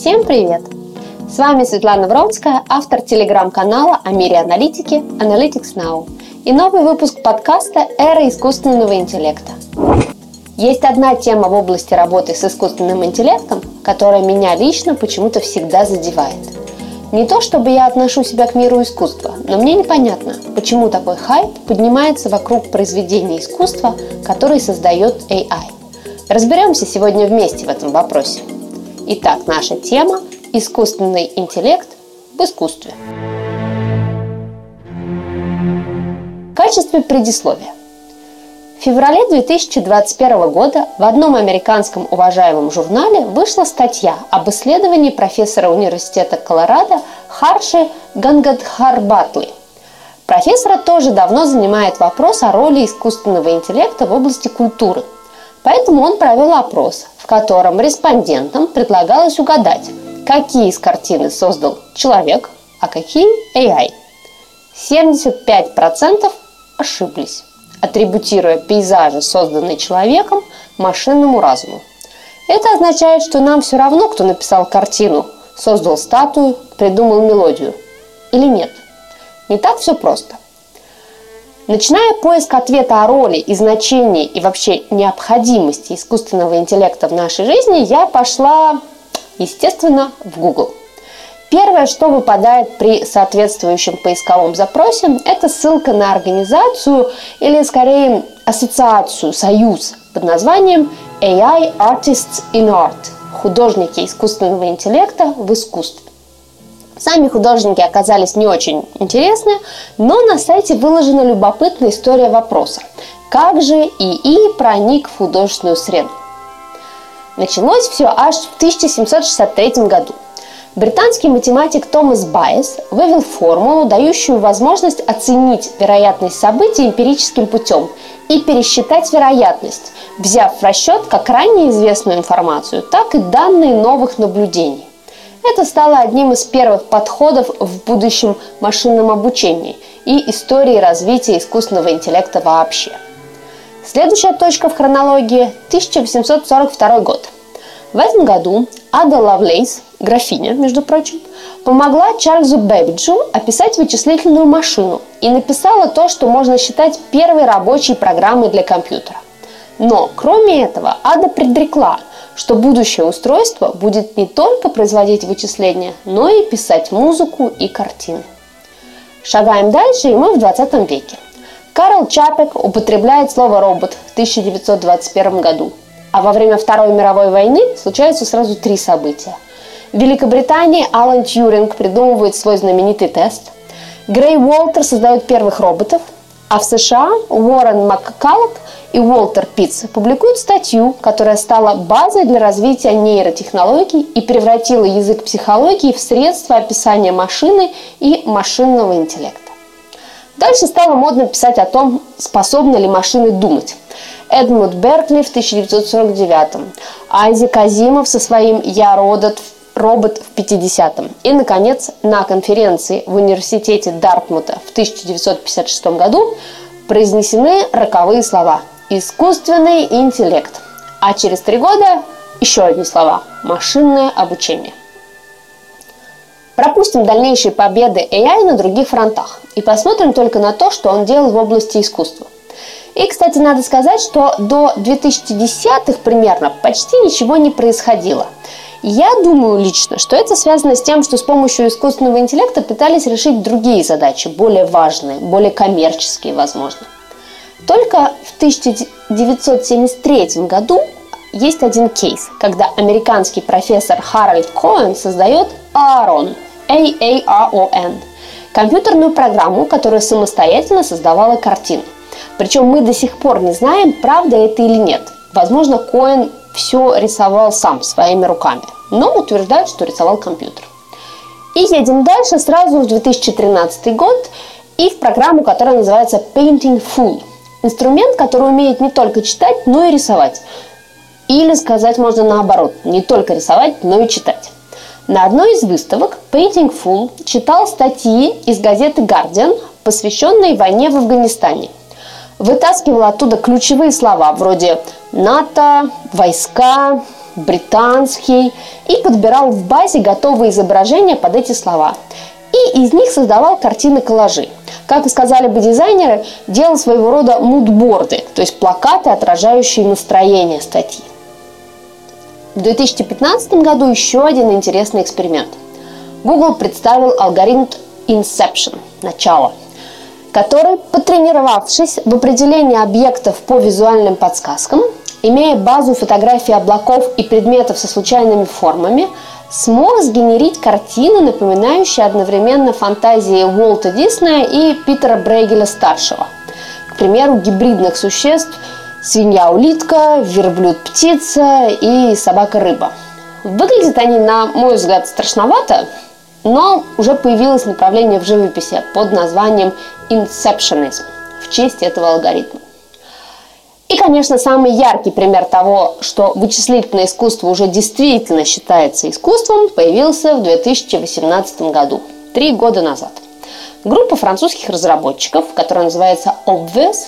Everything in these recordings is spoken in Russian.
Всем привет! С вами Светлана Вронская, автор телеграм-канала о мире аналитики Analytics Now и новый выпуск подкаста «Эра искусственного интеллекта». Есть одна тема в области работы с искусственным интеллектом, которая меня лично почему-то всегда задевает. Не то чтобы я отношу себя к миру искусства, но мне непонятно, почему такой хайп поднимается вокруг произведения искусства, которые создает AI. Разберемся сегодня вместе в этом вопросе. Итак, наша тема – искусственный интеллект в искусстве. В качестве предисловия. В феврале 2021 года в одном американском уважаемом журнале вышла статья об исследовании профессора университета Колорадо Харши Гангадхарбатли. Профессора тоже давно занимает вопрос о роли искусственного интеллекта в области культуры. Поэтому он провел опрос, котором респондентам предлагалось угадать, какие из картины создал человек, а какие AI. 75% ошиблись атрибутируя пейзажи, созданные человеком, машинному разуму. Это означает, что нам все равно, кто написал картину, создал статую, придумал мелодию. Или нет? Не так все просто. Начиная поиск ответа о роли и значении и вообще необходимости искусственного интеллекта в нашей жизни, я пошла, естественно, в Google. Первое, что выпадает при соответствующем поисковом запросе, это ссылка на организацию или скорее ассоциацию, союз под названием AI Artists in Art – художники искусственного интеллекта в искусстве. Сами художники оказались не очень интересны, но на сайте выложена любопытная история вопроса. Как же ИИ проник в художественную среду? Началось все аж в 1763 году – Британский математик Томас Байес вывел формулу, дающую возможность оценить вероятность событий эмпирическим путем и пересчитать вероятность, взяв в расчет как ранее известную информацию, так и данные новых наблюдений. Это стало одним из первых подходов в будущем машинном обучении и истории развития искусственного интеллекта вообще. Следующая точка в хронологии – 1842 год. В этом году Ада Лавлейс графиня, между прочим, помогла Чарльзу Бэббиджу описать вычислительную машину и написала то, что можно считать первой рабочей программой для компьютера. Но, кроме этого, Ада предрекла, что будущее устройство будет не только производить вычисления, но и писать музыку и картины. Шагаем дальше, и мы в 20 веке. Карл Чапек употребляет слово «робот» в 1921 году, а во время Второй мировой войны случаются сразу три события – в Великобритании Алан Тьюринг придумывает свой знаменитый тест. Грей Уолтер создает первых роботов. А в США Уоррен Маккаллок и Уолтер Питц публикуют статью, которая стала базой для развития нейротехнологий и превратила язык психологии в средство описания машины и машинного интеллекта. Дальше стало модно писать о том, способны ли машины думать. Эдмунд Беркли в 1949, Айзек Азимов со своим «Я робот» в робот в 50-м. И, наконец, на конференции в университете Дартмута в 1956 году произнесены роковые слова «искусственный интеллект». А через три года еще одни слова «машинное обучение». Пропустим дальнейшие победы AI на других фронтах и посмотрим только на то, что он делал в области искусства. И, кстати, надо сказать, что до 2010-х примерно почти ничего не происходило – я думаю лично, что это связано с тем, что с помощью искусственного интеллекта пытались решить другие задачи, более важные, более коммерческие, возможно. Только в 1973 году есть один кейс, когда американский профессор Харальд Коэн создает Aaron, A-A-R-O-N, компьютерную программу, которая самостоятельно создавала картины. Причем мы до сих пор не знаем, правда это или нет. Возможно, Коэн все рисовал сам, своими руками, но утверждают, что рисовал компьютер. И едем дальше сразу в 2013 год и в программу, которая называется Painting Full. Инструмент, который умеет не только читать, но и рисовать. Или сказать можно наоборот, не только рисовать, но и читать. На одной из выставок Painting Full читал статьи из газеты Guardian, посвященные войне в Афганистане. Вытаскивал оттуда ключевые слова вроде НАТО, войска, британский и подбирал в базе готовые изображения под эти слова. И из них создавал картины-коллажи. Как и сказали бы дизайнеры, делал своего рода мудборды, то есть плакаты, отражающие настроение статьи. В 2015 году еще один интересный эксперимент. Google представил алгоритм Inception – начало, который, потренировавшись в определении объектов по визуальным подсказкам, имея базу фотографий облаков и предметов со случайными формами, смог сгенерить картину, напоминающую одновременно фантазии Уолта Диснея и Питера Брейгеля-старшего. К примеру, гибридных существ свинья-улитка, верблюд-птица и собака-рыба. Выглядят они, на мой взгляд, страшновато, но уже появилось направление в живописи под названием инсепшенизм в честь этого алгоритма. И, конечно, самый яркий пример того, что вычислительное искусство уже действительно считается искусством, появился в 2018 году, три года назад. Группа французских разработчиков, которая называется Obvious,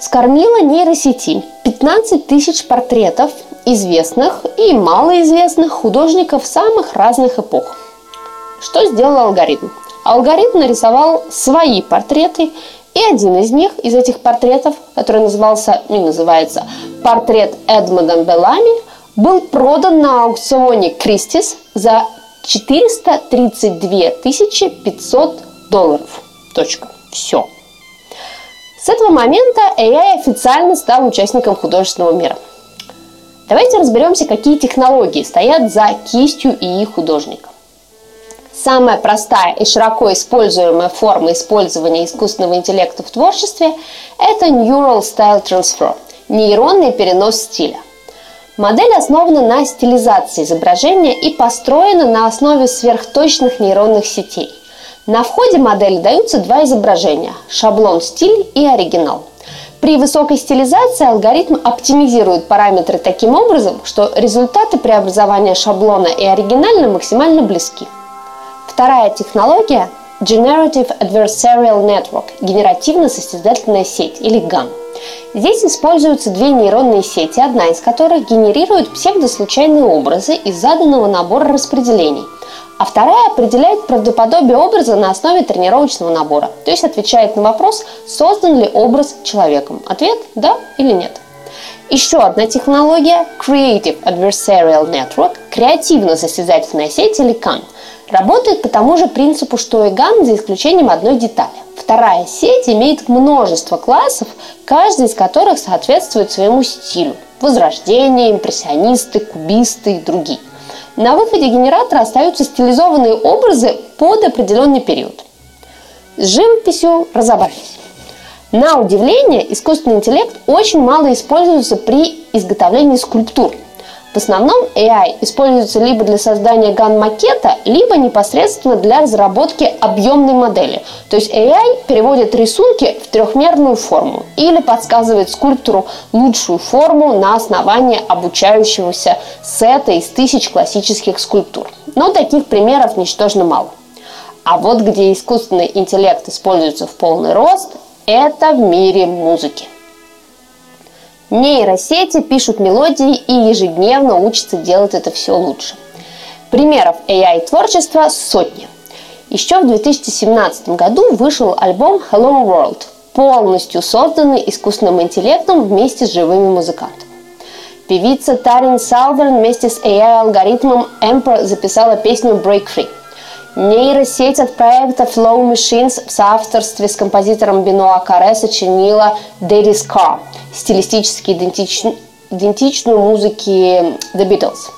скормила нейросети 15 тысяч портретов известных и малоизвестных художников самых разных эпох. Что сделал алгоритм? Алгоритм нарисовал свои портреты и один из них, из этих портретов, который назывался и называется «Портрет Эдмонда Белами», был продан на аукционе Кристис за 432 500 долларов. Точка. Все. С этого момента AI официально стал участником художественного мира. Давайте разберемся, какие технологии стоят за кистью и художника. Самая простая и широко используемая форма использования искусственного интеллекта в творчестве – это Neural Style Transfer – нейронный перенос стиля. Модель основана на стилизации изображения и построена на основе сверхточных нейронных сетей. На входе модели даются два изображения – шаблон стиль и оригинал. При высокой стилизации алгоритм оптимизирует параметры таким образом, что результаты преобразования шаблона и оригинальна максимально близки – Вторая технология – Generative Adversarial Network – генеративно-состязательная сеть или GAN. Здесь используются две нейронные сети, одна из которых генерирует псевдослучайные образы из заданного набора распределений, а вторая определяет правдоподобие образа на основе тренировочного набора, то есть отвечает на вопрос, создан ли образ человеком. Ответ – да или нет. Еще одна технология – Creative Adversarial Network – креативно-состязательная сеть или CAN – Работает по тому же принципу, что и GAN, за исключением одной детали. Вторая сеть имеет множество классов, каждый из которых соответствует своему стилю. Возрождение, импрессионисты, кубисты и другие. На выходе генератора остаются стилизованные образы под определенный период. С живописью разобрались. На удивление, искусственный интеллект очень мало используется при изготовлении скульптур – в основном AI используется либо для создания ган-макета, либо непосредственно для разработки объемной модели. То есть AI переводит рисунки в трехмерную форму или подсказывает скульптору лучшую форму на основании обучающегося сета из тысяч классических скульптур. Но таких примеров ничтожно мало. А вот где искусственный интеллект используется в полный рост, это в мире музыки. Нейросети пишут мелодии и ежедневно учатся делать это все лучше. Примеров AI-творчества сотни. Еще в 2017 году вышел альбом Hello World, полностью созданный искусственным интеллектом вместе с живыми музыкантами. Певица Тарин Салверн вместе с AI-алгоритмом Emperor записала песню Break Free. Нейросеть от проекта Flow Machines в соавторстве с композитором Бенуа Каре сочинила Daddy's Car – стилистически идентичн, идентичную музыке The Beatles.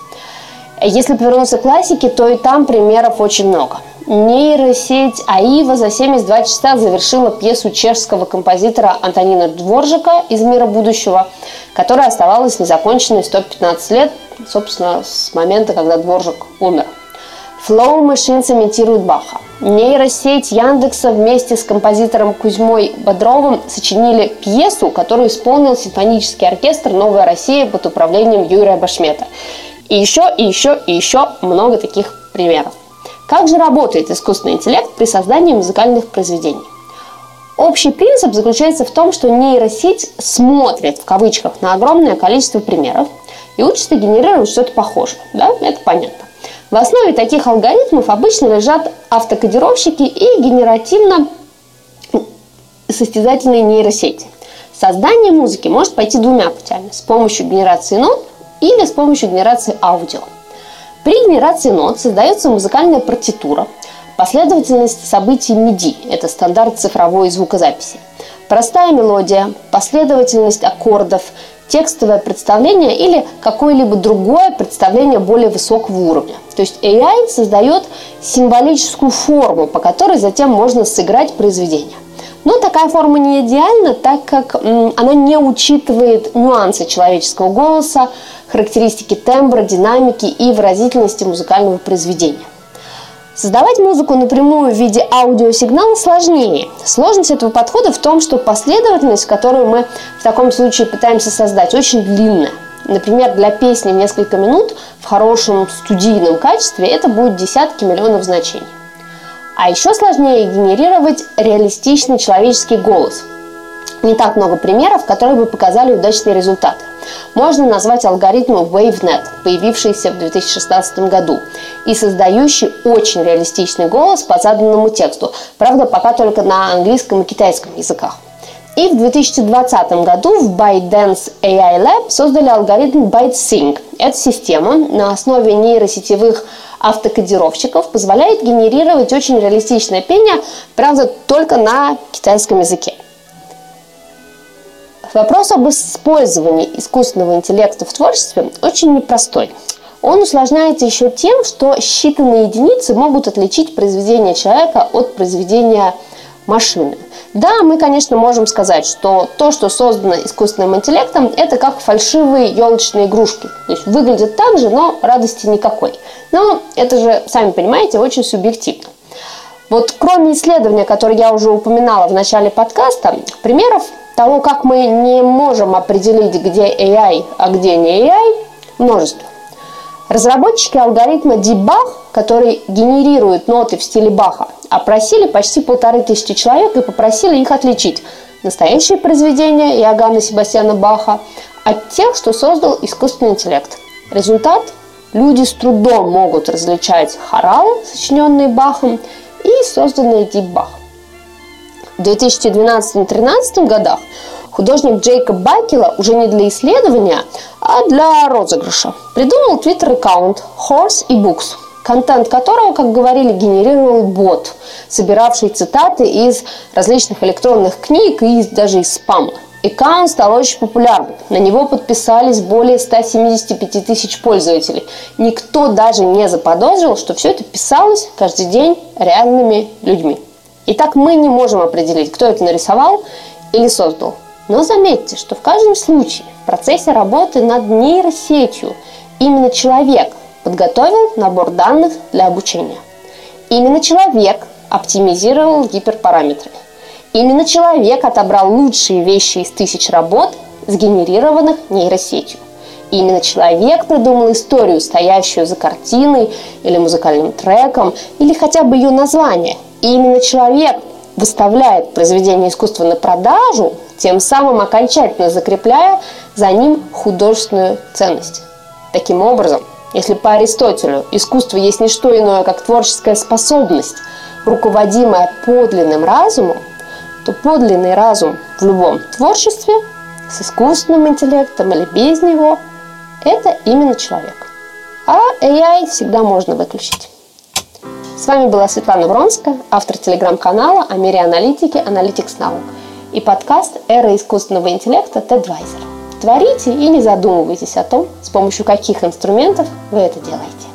Если повернуться к классике, то и там примеров очень много. Нейросеть Аива за 72 часа завершила пьесу чешского композитора Антонина Дворжика из «Мира будущего», которая оставалась незаконченной 115 лет, собственно, с момента, когда Дворжик умер. Flow Machines имитирует Баха. Нейросеть Яндекса вместе с композитором Кузьмой Бодровым сочинили пьесу, которую исполнил симфонический оркестр «Новая Россия» под управлением Юрия Башмета. И еще, и еще, и еще много таких примеров. Как же работает искусственный интеллект при создании музыкальных произведений? Общий принцип заключается в том, что нейросеть смотрит в кавычках на огромное количество примеров, и учится генерировать что-то похожее. Да, это понятно. В основе таких алгоритмов обычно лежат автокодировщики и генеративно состязательные нейросети. Создание музыки может пойти двумя путями. С помощью генерации нот или с помощью генерации аудио. При генерации нот создается музыкальная партитура, последовательность событий MIDI – это стандарт цифровой звукозаписи. Простая мелодия, последовательность аккордов, текстовое представление или какое-либо другое представление более высокого уровня. То есть AI создает символическую форму, по которой затем можно сыграть произведение. Но такая форма не идеальна, так как она не учитывает нюансы человеческого голоса, характеристики тембра, динамики и выразительности музыкального произведения. Создавать музыку напрямую в виде аудиосигнала сложнее. Сложность этого подхода в том, что последовательность, которую мы в таком случае пытаемся создать, очень длинная. Например, для песни в несколько минут в хорошем студийном качестве это будет десятки миллионов значений. А еще сложнее генерировать реалистичный человеческий голос. Не так много примеров, которые бы показали удачные результаты. Можно назвать алгоритм WaveNet, появившийся в 2016 году и создающий очень реалистичный голос по заданному тексту, правда пока только на английском и китайском языках. И в 2020 году в ByteDance AI Lab создали алгоритм ByteSync. Эта система на основе нейросетевых автокодировщиков позволяет генерировать очень реалистичное пение, правда, только на китайском языке. Вопрос об использовании искусственного интеллекта в творчестве очень непростой. Он усложняется еще тем, что считанные единицы могут отличить произведение человека от произведения машины. Да, мы, конечно, можем сказать, что то, что создано искусственным интеллектом, это как фальшивые елочные игрушки. То есть выглядит так же, но радости никакой. Но это же, сами понимаете, очень субъективно. Вот кроме исследования, которое я уже упоминала в начале подкаста, примеров того, как мы не можем определить, где AI, а где не AI, множество. Разработчики алгоритма Debug, который генерирует ноты в стиле Баха, опросили почти полторы тысячи человек и попросили их отличить настоящие произведения Иоганна Себастьяна Баха от тех, что создал искусственный интеллект. Результат – люди с трудом могут различать хоралы, сочиненные Бахом, и созданные Дип Бах. В 2012-2013 годах художник Джейкоб Бакела уже не для исследования, а для розыгрыша придумал твиттер-аккаунт Horse и Books, контент которого, как говорили, генерировал бот, собиравший цитаты из различных электронных книг и даже из спама. Аккаунт стал очень популярным. На него подписались более 175 тысяч пользователей. Никто даже не заподозрил, что все это писалось каждый день реальными людьми. Итак, мы не можем определить, кто это нарисовал или создал. Но заметьте, что в каждом случае в процессе работы над нейросетью именно человек подготовил набор данных для обучения. Именно человек оптимизировал гиперпараметры. Именно человек отобрал лучшие вещи из тысяч работ, сгенерированных нейросетью. именно человек придумал историю, стоящую за картиной или музыкальным треком, или хотя бы ее название – и именно человек выставляет произведение искусства на продажу, тем самым окончательно закрепляя за ним художественную ценность. Таким образом, если по Аристотелю искусство есть не что иное, как творческая способность, руководимая подлинным разумом, то подлинный разум в любом творчестве с искусственным интеллектом или без него – это именно человек. А AI всегда можно выключить. С вами была Светлана Вронская, автор телеграм-канала о мире аналитики Analytics Now и подкаст «Эра искусственного интеллекта TEDvisor». Творите и не задумывайтесь о том, с помощью каких инструментов вы это делаете.